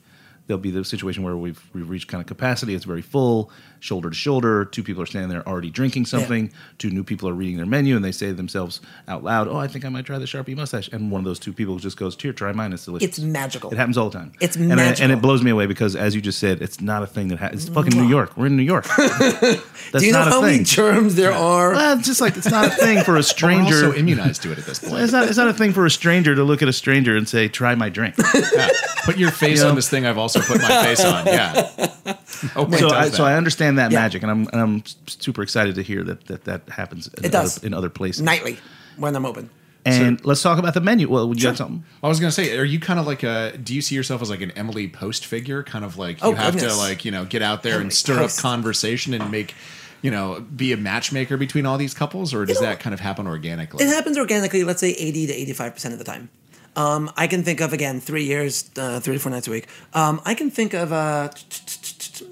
Speaker 5: There'll be the situation where we've we've reached kind of capacity. It's very full, shoulder to shoulder. Two people are standing there already drinking something. Two new people are reading their menu, and they say to themselves out loud, "Oh, I think I might try the Sharpie mustache." And one of those two people just goes, "Here, try mine. It's delicious."
Speaker 7: It's magical.
Speaker 5: It happens all the time.
Speaker 7: It's
Speaker 5: and, I-
Speaker 7: magical.
Speaker 5: and it blows me away because, as you just said, it's not a thing that happens. It's fucking New York. We're in New York. That's
Speaker 7: Do you know
Speaker 5: not a
Speaker 7: how many
Speaker 5: thing.
Speaker 7: germs there are?
Speaker 5: well, it's just like it's not a thing for a
Speaker 6: We're
Speaker 5: stranger.
Speaker 6: also immunized to it at this point.
Speaker 5: it's not. It's not a thing for a stranger to look at a stranger and say, "Try my drink."
Speaker 6: Yeah. Put your face
Speaker 5: You know?
Speaker 6: on this thing. I've also put my face on. Yeah. Oh,
Speaker 5: so, I, so I understand that
Speaker 7: Yeah.
Speaker 5: magic, and I'm and I'm super excited to hear that that, that happens. In
Speaker 7: It does.
Speaker 5: other, in other places.
Speaker 7: Nightly when I'm open.
Speaker 5: And let's talk about the menu. Well, you got something?
Speaker 6: I was gonna say, are you kind of like a? Do you see yourself as like an Emily Post figure? Kind of like you
Speaker 7: Oh,
Speaker 6: have
Speaker 7: goodness.
Speaker 6: to like you know get out there
Speaker 7: Emily
Speaker 6: and stir
Speaker 7: Post.
Speaker 6: up conversation and make you know be a matchmaker between all these couples, or does
Speaker 7: know,
Speaker 6: that kind of happen organically?
Speaker 7: It happens organically, let's say 80 to 85% of the time. Um, I can think of, again, three years, uh, three to four nights a week. Um, I can think of uh,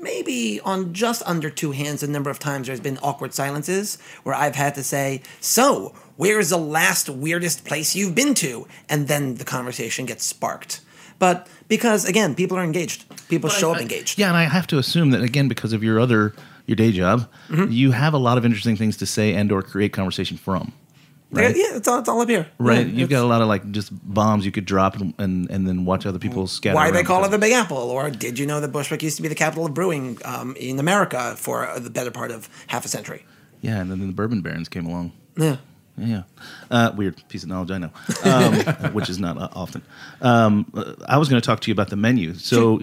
Speaker 7: maybe on just under two hands the number of times there's been awkward silences where I've had to say, So, where's the last weirdest place you've been to? And then the conversation gets sparked. But because, again, people are engaged, people show up engaged.
Speaker 5: Yeah, and I have to assume that again because of your other your day job,
Speaker 7: Mm-hmm.
Speaker 5: you have a lot of interesting things to say and or create conversation from. Right.
Speaker 7: Yeah, it's all, it's all up here.
Speaker 5: Right,
Speaker 7: Yeah,
Speaker 5: you've got a lot of like just bombs you could drop and and, and then watch other people scatter.
Speaker 7: Why they call it the Big Apple? Or did you know that Bushwick used to be the capital of brewing um, in America for the better part of half a century?
Speaker 5: Yeah, and then the bourbon barons came along.
Speaker 7: Yeah.
Speaker 5: Yeah, uh, weird piece of knowledge I know, um, which is not uh, often. Um, uh, I was going to talk to you about the menu. So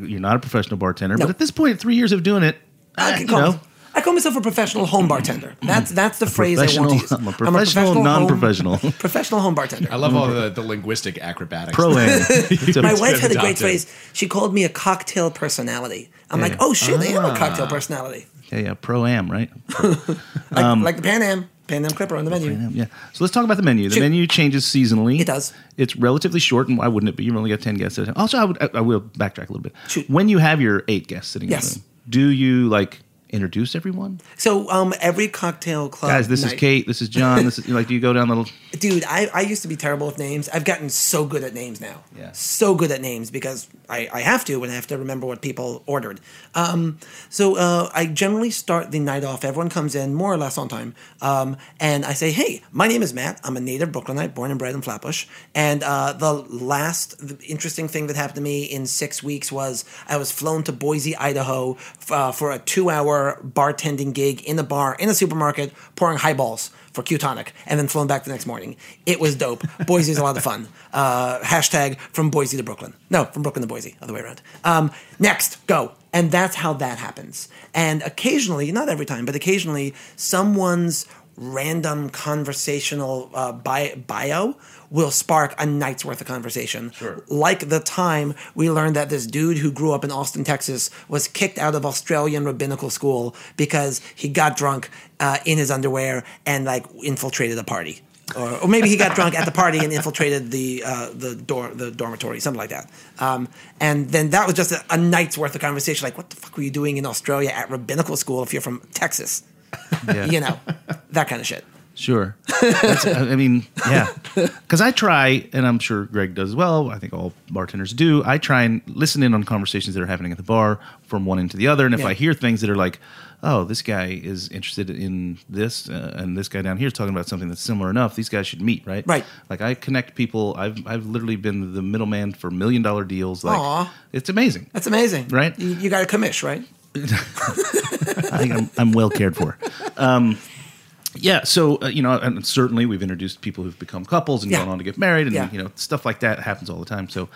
Speaker 5: you're not a professional bartender,
Speaker 7: No.
Speaker 5: but at this point, three years of doing it,
Speaker 7: I,
Speaker 5: uh,
Speaker 7: can
Speaker 5: you
Speaker 7: call
Speaker 5: know,
Speaker 7: I call myself a professional home bartender. That's that's the phrase I want to use.
Speaker 5: professional- I'm a professional, non-professional.
Speaker 7: professional home bartender.
Speaker 6: I love all the, the linguistic acrobatics.
Speaker 5: pro am.
Speaker 7: My wife had a great phrase. She called me a cocktail personality. I'm like, oh shit, I am a
Speaker 5: Ah.
Speaker 7: cocktail personality.
Speaker 5: Yeah, yeah, pro am, right?
Speaker 7: Like,
Speaker 5: Um,
Speaker 7: like the Pan Am, Pan Am Clipper on the menu.
Speaker 5: Yeah. So let's talk about the menu. The
Speaker 7: Shoot.
Speaker 5: menu changes seasonally.
Speaker 7: It does.
Speaker 5: It's relatively short, and why wouldn't it be? You've only got ten guests. At a time. Also, I would. I, I will backtrack a little bit.
Speaker 7: Shoot.
Speaker 5: When you have your eight guests sitting
Speaker 7: Yes.
Speaker 5: in the room, do you like introduce everyone?
Speaker 7: So um, every cocktail club
Speaker 5: Guys, this is Kate. This is John. This is like. Do you go down the?
Speaker 7: dude I, I used to be terrible with names i've gotten so good at names now
Speaker 5: Yeah.
Speaker 7: so good at names because I, I have to and i have to remember what people ordered um, so uh, i generally start the night off everyone comes in more or less on time um, and i say hey my name is matt i'm a native brooklynite born and bred in flatbush and uh, the last interesting thing that happened to me in six weeks was i was flown to boise idaho uh, for a two hour bartending gig in a bar in a supermarket pouring highballs for Q Tonic and then flown back the next morning. It was dope. Boise is a lot of fun. Uh, hashtag from Boise to Brooklyn. No, from Brooklyn to Boise, other way around. Um, next, go. And that's how that happens. And occasionally, not every time, but occasionally, someone's random conversational uh, bi- bio will spark a night's worth of conversation.
Speaker 5: Sure.
Speaker 7: Like the time we learned that this dude who grew up in Austin, Texas, was kicked out of Australian rabbinical school because he got drunk uh, in his underwear and like infiltrated a party. Or, or maybe he got drunk at the party and infiltrated the uh, the door the dormitory, something like that. Um, and then that was just a, a night's worth of conversation. Like, what the fuck were you doing in Australia at rabbinical school if you're from Texas?
Speaker 5: Yeah.
Speaker 7: You know, that kind of shit.
Speaker 5: Sure. That's, I mean, yeah. Because I try, and I'm sure Greg does as well. I think all bartenders do. I try and listen in on conversations that are happening at the bar from one end to the other. And if
Speaker 7: Yeah.
Speaker 5: I hear things that are like, oh, this guy is interested in this, uh, and this guy down here is talking about something that's similar enough, these guys should meet, right?
Speaker 7: Right.
Speaker 5: Like I connect people. I've I've literally been the middleman for million dollar deals. Like
Speaker 7: Aw.
Speaker 5: it's amazing.
Speaker 7: That's amazing,
Speaker 5: Right?
Speaker 7: You, you got a commish, right?
Speaker 5: I think I'm, I'm well cared for. Um, yeah, so uh, you know, and certainly we've introduced people who've become couples and
Speaker 7: Yeah.
Speaker 5: gone on to get married, and
Speaker 7: Yeah.
Speaker 5: you know, stuff like that happens all the time. So,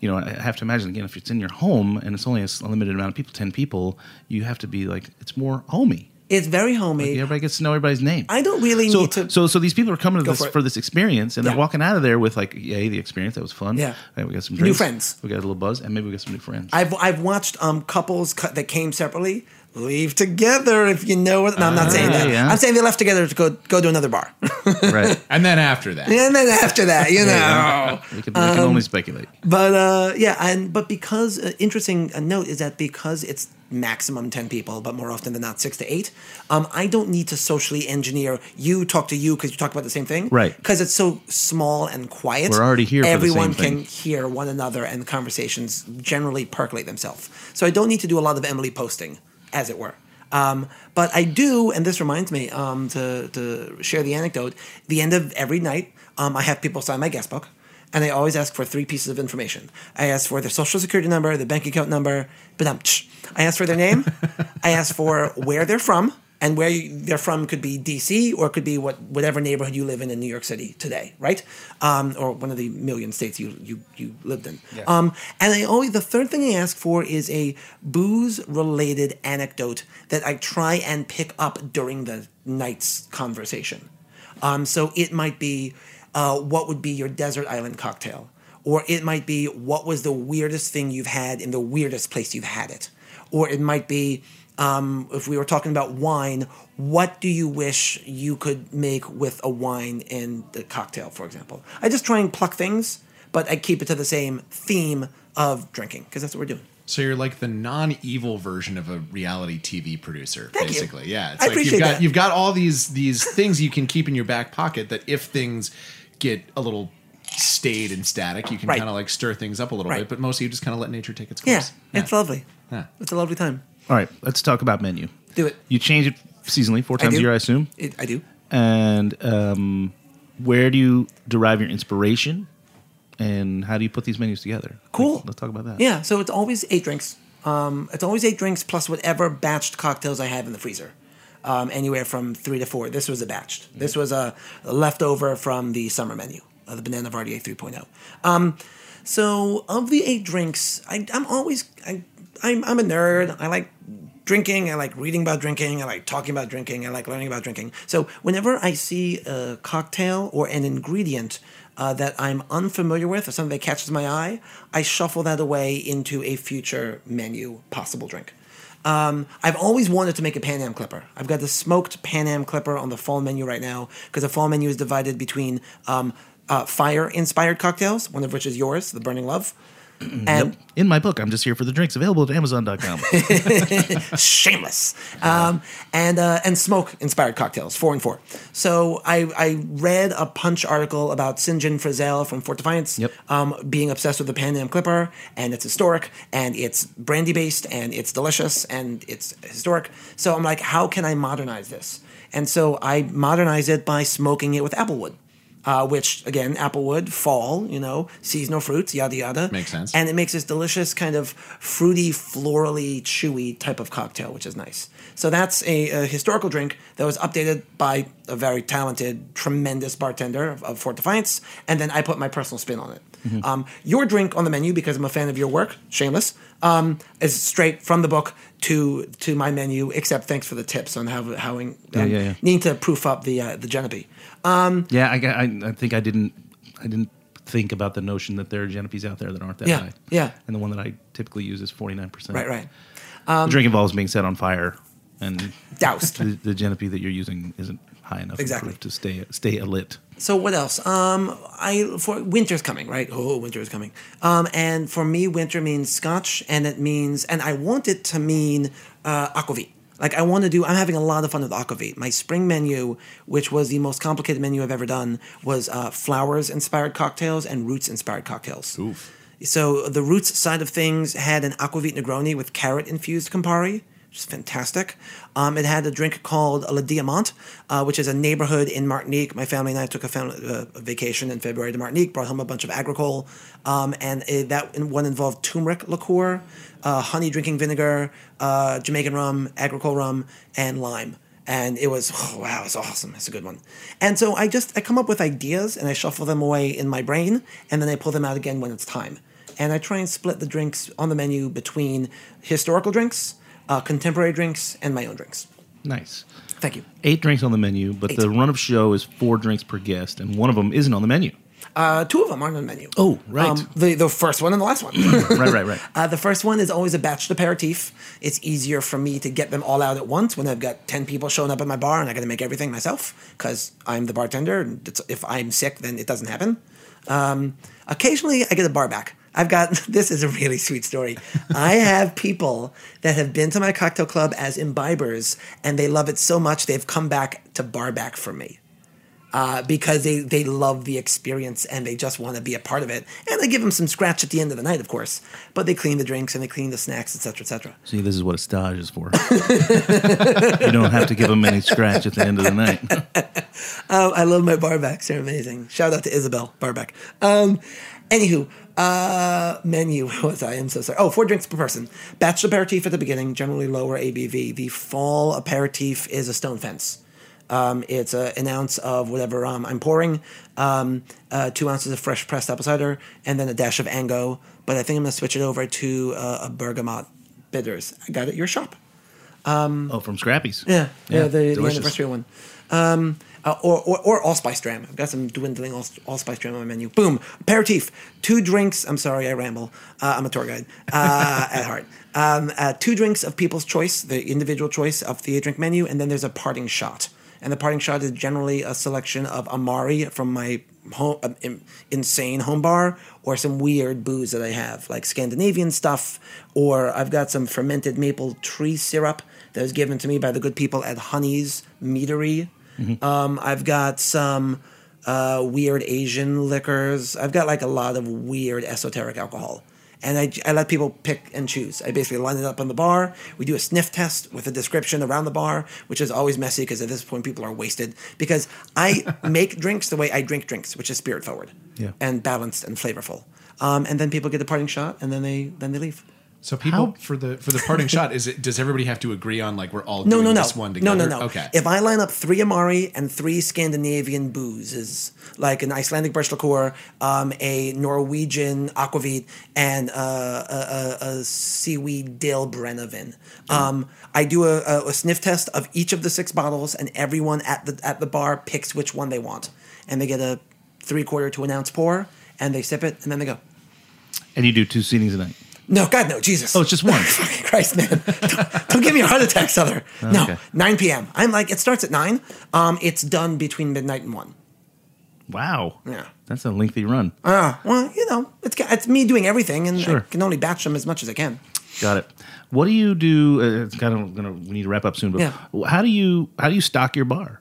Speaker 5: you know, I have to imagine again if it's in your home and it's only a limited amount of people, ten people, you have to be like it's more homey.
Speaker 7: It's very homey.
Speaker 5: Everybody gets to know everybody's name.
Speaker 7: I don't really
Speaker 5: so,
Speaker 7: need to.
Speaker 5: so, so these people are coming to this
Speaker 7: for
Speaker 5: for, this experience, and
Speaker 7: Yeah.
Speaker 5: they're walking out of there with like, yay, the experience that was fun.
Speaker 7: Yeah.
Speaker 5: Hey, we got some
Speaker 7: New friends.
Speaker 5: We got a little buzz, and maybe we got some new friends.
Speaker 7: I've I've watched um couples that came separately leave together if you know what. No, I'm not saying that.
Speaker 5: Ah, yeah.
Speaker 7: I'm saying they left together to go go to another bar,
Speaker 5: right.
Speaker 6: And then after that,
Speaker 7: and then after that, you know.
Speaker 5: We can, we can only speculate.
Speaker 7: But uh, yeah, and but because uh, interesting uh, note is that because it's maximum ten people, but more often than not six to eight. Um, I don't need to socially engineer you talk to you because you talk about the same thing,
Speaker 5: Right.
Speaker 7: Because it's so small and quiet.
Speaker 5: We're already here for the
Speaker 7: Everyone
Speaker 5: same
Speaker 7: can
Speaker 5: thing.
Speaker 7: hear one another, and the conversations generally percolate themselves. So I don't need to do a lot of Emily posting, as it were. Um, but I do, and this reminds me um, to, to share the anecdote. The end of every night, um, I have people sign my guest book, and I always ask for three pieces of information. I ask for their social security number, their bank account number, but I ask for their name. I ask for where they're from, and where they're from could be DC or it could be what whatever neighborhood you live in in New York City today, right? Um, or one of the million states you you you lived in. Um, and I always the third thing I ask for is a booze related anecdote that I try and pick up during the night's conversation. Um, so it might be uh, what would be your desert island cocktail, or it might be what was the weirdest thing you've had in the weirdest place you've had it, or it might be um, if we were talking about wine, what do you wish you could make with a wine and the cocktail, for example? I just try and pluck things, but I keep it to the same theme of drinking because that's what we're doing.
Speaker 6: So you're like the non-evil version of a reality TV producer,
Speaker 7: Thank you.
Speaker 6: basically. Yeah, it's
Speaker 7: I
Speaker 6: like
Speaker 7: appreciate
Speaker 6: you've got
Speaker 7: that.
Speaker 6: you've got all these these things you can keep in your back pocket that if things get a little staid and static, you can
Speaker 7: Right.
Speaker 6: kind of like stir things up a little
Speaker 7: Right.
Speaker 6: bit. But mostly you just kind of let nature take its course.
Speaker 7: Yeah,
Speaker 6: course.
Speaker 7: it's lovely.
Speaker 6: Yeah.
Speaker 7: It's a lovely time.
Speaker 5: All right, let's talk about menu.
Speaker 7: Do it.
Speaker 5: You change it seasonally, four times a year, I assume.
Speaker 7: It, I do.
Speaker 5: And um, where do you derive your inspiration? And how do you put these menus together?
Speaker 7: Cool.
Speaker 5: Like, let's talk about that.
Speaker 7: Yeah, so it's always eight drinks. Um, it's always eight drinks plus whatever batched cocktails I have in the freezer. Um, anywhere from three to four. This was a batched. This was a, leftover from the summer menu, uh, the Banana Vardier 3.0. Um, so of the eight drinks, I, I'm always I, I'm, I'm a nerd. I like drinking. I like reading about drinking. I like talking about drinking. I like learning about drinking. So whenever I see a cocktail or an ingredient uh, that I'm unfamiliar with or something that catches my eye, I shuffle that away into a future menu possible drink. Um, I've always wanted to make a Pan Am Clipper. I've got the smoked Pan Am Clipper on the fall menu right now because the fall menu is divided between um, uh, fire inspired cocktails, one of which is yours, the Burning Love. And
Speaker 5: In my book, I'm just here for the drinks available at Amazon.com.
Speaker 7: shameless. Um, and uh, and smoke inspired cocktails four and four. So I, I read a punch article about Sinjin John Frizell from Fort Defiance
Speaker 5: Yep.
Speaker 7: um, being obsessed with the Pan Am Clipper and it's historic and it's brandy based and it's delicious and it's historic. So I'm like how can I modernize this? And so I modernize it by smoking it with applewood uh, which again, applewood, fall, you know, seasonal fruits, yada yada.
Speaker 6: Makes sense.
Speaker 7: And it makes this delicious kind of fruity, florally, chewy type of cocktail, which is nice. So that's a, a historical drink that was updated by a very talented, tremendous bartender of, of Fort Defiance, and then I put my personal spin on it. Um, your drink on the menu, because I'm a fan of your work, shameless, um, is straight from the book to to my menu. Except thanks for the tips on how how um,
Speaker 5: yeah, yeah.
Speaker 7: needing to proof up the uh, the Genepi.
Speaker 5: Yeah, I, I, I think I didn't. I didn't think about the notion that there are Genepes out there that aren't that
Speaker 7: Yeah,
Speaker 5: high.
Speaker 7: yeah.
Speaker 5: And the one that I typically use is forty nine percent.
Speaker 7: Right, right.
Speaker 5: the drink involves being set on fire, and
Speaker 7: Doused.
Speaker 5: the, the Genepi that you're using isn't high enough
Speaker 7: Exactly.
Speaker 5: to stay stay alit.
Speaker 7: So what else? Um, I for winter's coming, right? Oh, winter is coming. Um, and for me, winter means Scotch, and it means, and I want it to mean uh, aquavit. Like I want to do. I'm having a lot of fun with aquavit. My spring menu, which was the most complicated menu I've ever done, was uh, flowers inspired cocktails and roots inspired cocktails. So the roots side of things had an aquavit Negroni with carrot infused Campari, which is fantastic. Um, it had a drink called La Diamante, uh, which is a neighborhood in Martinique. My family and I took a, family, uh, a vacation in February to Martinique, brought home a bunch of agricole, um, and it, that one involved turmeric liqueur, uh, honey drinking vinegar, uh, Jamaican rum, agricole rum, and lime and it was oh, wow, it's awesome. It's a good one. And so I just I come up with ideas and I shuffle them away in my brain, and then I pull them out again when it's time. And I try and split the drinks on the menu between historical drinks, uh, contemporary drinks, and my own drinks.
Speaker 5: Nice.
Speaker 7: Thank you.
Speaker 5: Eight drinks on the menu, but
Speaker 7: Eight.
Speaker 5: the run of show is four drinks per guest, and one of them isn't on the menu.
Speaker 7: Uh, two of them aren't on the menu.
Speaker 5: Oh, right.
Speaker 7: Um, the the first one and the last one.
Speaker 5: right, right, right.
Speaker 7: Uh, the first one is always a batched aperitif. It's easier for me to get them all out at once when I've got 10 people showing up at my bar and I got to make everything myself because I'm the bartender. And it's, if I'm sick, then it doesn't happen. Um, occasionally, I get a bar back. I've got this is a really sweet story. I have people that have been to my cocktail club as imbibers and they love it so much they've come back to bar back for me uh, because they, they love the experience and they just want to be a part of it. And I give them some scratch at the end of the night, of course. But they clean the drinks and they clean the snacks, etc., etc.
Speaker 5: See, this is what a stage is for. you don't have to give them any scratch at the end of the night.
Speaker 7: Um, I love my barbacks; they're amazing. Shout out to Isabel Barback. Um, anywho, uh, menu. Was I? I'm so sorry. Oh, four drinks per person. Batch aperitif at the beginning, generally lower ABV. The fall aperitif is a stone fence. Um, it's a, an ounce of whatever um, I'm pouring, um, uh, two ounces of fresh pressed apple cider, and then a dash of Ango. But I think I'm gonna switch it over to uh, a bergamot bitters. I got it at your shop.
Speaker 5: Oh, from Scrappy's.
Speaker 7: Yeah, yeah, the, the anniversary one. Um, uh, or, or, or allspice dram. I've got some dwindling all, allspice dram on my menu. Boom. Aperitif. Two drinks. I'm sorry, I ramble. Uh, I'm a tour guide uh, at heart. Um, uh, two drinks of people's choice, the individual choice of the drink menu, and then there's a parting shot. And the parting shot is generally a selection of Amari from my home, um, insane home bar or some weird booze that I have, like Scandinavian stuff, or I've got some fermented maple tree syrup that was given to me by the good people at Honey's Meadery. Um, I've got some uh, weird Asian liquors. I've got like a lot of weird esoteric alcohol. And I, I let people pick and choose. I basically line it up on the bar. We do a sniff test with a description around the bar, which is always messy because at this point people are wasted. Because I make drinks the way I drink drinks, which is spirit forward
Speaker 5: Yeah.
Speaker 7: and balanced and flavorful. Um, and then people get the parting shot, and then they then they leave.
Speaker 6: So people for the for the parting shot is it does everybody have to agree on like we're all
Speaker 7: No,
Speaker 6: doing
Speaker 7: no, no,
Speaker 6: this one together?
Speaker 7: no, no.
Speaker 6: No okay.
Speaker 7: If I line up three Amari and three Scandinavian boozes, like an Icelandic Birch liqueur, um, a Norwegian aquavit, and uh, a, a, a seaweed dill Brennivin, um, I do a, a, a sniff test of each of the six bottles, and everyone at the at the bar picks which one they want, and they get a three quarter to an ounce pour, and they sip it, and then they go.
Speaker 5: And you do two seatings a night.
Speaker 7: No, God, no, Jesus.
Speaker 5: Oh, it's just one.
Speaker 7: Christ, man. don't, don't give me a heart attack, Sother. No,
Speaker 5: Okay.
Speaker 7: 9 p.m. I'm like, it starts at 9. Um, it's done between midnight and 1.
Speaker 5: Wow.
Speaker 7: Yeah.
Speaker 5: That's a lengthy run.
Speaker 7: Uh, well, you know, it's, it's me doing everything, and
Speaker 5: Sure.
Speaker 7: I can only batch them as much as I can.
Speaker 5: Got it. What do you do? Uh, it's kind of gonna. We need to wrap up soon. But
Speaker 7: Yeah.
Speaker 5: how do you how do you stock your bar?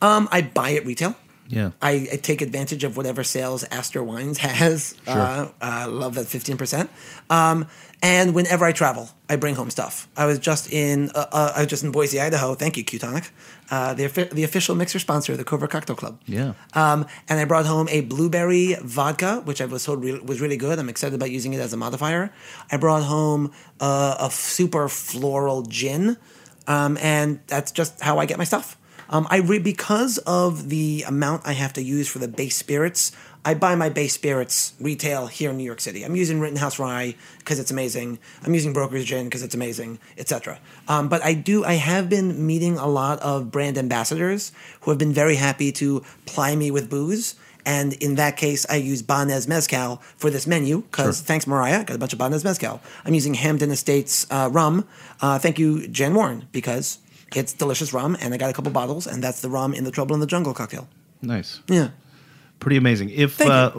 Speaker 7: Um, I buy at retail.
Speaker 5: Yeah.
Speaker 7: I, I take advantage of whatever sales Astor Wines has. Uh, uh, love that fifteen percent. Um, and whenever I travel, I bring home stuff. I was just in uh, uh, I was just in Boise, Idaho. Thank you, Q-Tonic, uh, the the official mixer sponsor of the Covert Cocktail Club.
Speaker 5: Yeah.
Speaker 7: Um, and I brought home a blueberry vodka, which I was told re- was really good. I'm excited about using it as a modifier. I brought home uh, a super floral gin, um, and that's just how I get my stuff. Um, I re- because of the amount I have to use for the base spirits. I buy my base spirits retail here in New York City. I'm using Rittenhouse Rye because it's amazing. I'm using Broker's Gin because it's amazing, etc. Um, but I do. I have been meeting a lot of brand ambassadors who have been very happy to ply me with booze. And in that case, I use Banhez Mezcal for this menu because thanks, Mariah, got a bunch of Banhez Mezcal. I'm using Hampden Estates uh, rum. Uh, thank you, Jan Warren, because it's delicious rum, and I got a couple bottles, and that's the rum in the Trouble in the Jungle cocktail.
Speaker 5: Nice.
Speaker 7: Yeah.
Speaker 5: Pretty amazing. If
Speaker 7: Thank
Speaker 5: uh,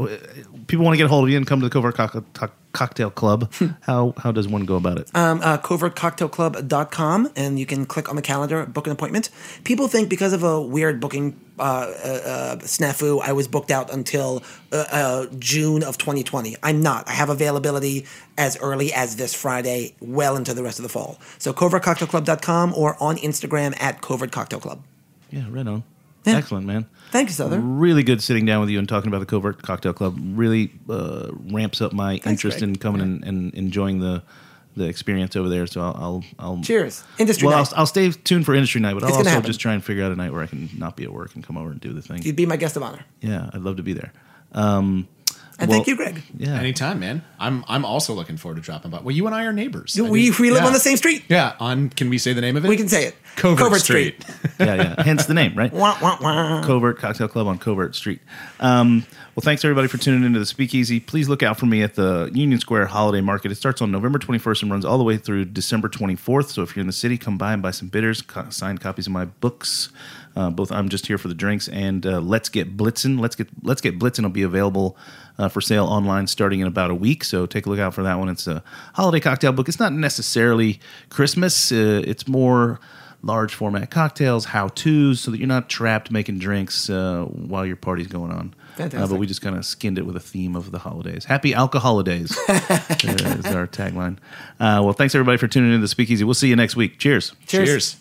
Speaker 5: people want to get a hold of you and come to the Covert Cock- Cock- Cocktail Club, how how does one go about it?
Speaker 7: um, uh, covertcocktailclub.com and you can click on the calendar book an appointment people think because of a weird booking snafu i was booked out until uh, uh, june of 2020 i'm not i have availability as early as this friday well into the rest of the fall so covertcocktailclub.com or on instagram at covertcocktailclub
Speaker 5: yeah, right on.
Speaker 7: Yeah.
Speaker 5: Excellent, man.
Speaker 7: thank you southern
Speaker 5: Really good sitting down with you and talking about the Covert Cocktail Club. Really uh, ramps up my interest
Speaker 7: Greg.
Speaker 5: in coming and, and enjoying the the experience over there. So I'll I'll, I'll
Speaker 7: cheers industry
Speaker 5: Well,
Speaker 7: night.
Speaker 5: I'll, I'll stay tuned for industry night, but I'll also
Speaker 7: happen.
Speaker 5: just try and figure out a night where I can not be at work and come over and do the thing.
Speaker 7: you'd be my guest of honor
Speaker 5: Yeah, I'd love to be there. Um,
Speaker 7: and
Speaker 5: well,
Speaker 7: thank you greg
Speaker 5: Yeah,
Speaker 6: Anytime, man. I'm I'm also looking forward to dropping by. Well, you and I are neighbors. I
Speaker 7: we,
Speaker 6: mean,
Speaker 7: we live
Speaker 6: yeah.
Speaker 7: on the same street
Speaker 6: Yeah, on can we say the name of it?
Speaker 7: we can say it
Speaker 6: Covert, Covert Street.
Speaker 5: yeah, yeah. Hence the name, right?
Speaker 7: Wah, wah, wah.
Speaker 5: Covert Cocktail Club on Covert Street. Um, well, thanks everybody for tuning into the Speakeasy. Please look out for me at the Union Square Holiday Market. It starts on November 21st and runs all the way through December 24th. So if you're in the city, come by and buy some bitters, co- signed copies of my books. Uh, both I'm just here for the drinks and uh, Let's Get Blitzin. Let's get Let's Get Blitzin will be available uh, for sale online starting in about a week. So take a look out for that one. It's a holiday cocktail book. It's not necessarily Christmas. Uh, it's more large format cocktails, how tos, so that you're not trapped making drinks uh, while your party's going on. Uh, but we just kind of skinned it with a theme of the holidays. Happy alcoholidays uh, is our tagline. Uh, well, thanks everybody for tuning in to the Speakeasy. We'll see you next week. Cheers.
Speaker 7: Cheers.
Speaker 6: Cheers.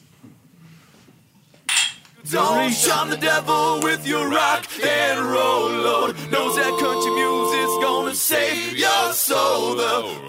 Speaker 4: Don't shun the devil with your rock and roll load. Knows that country music's gonna save your soul. The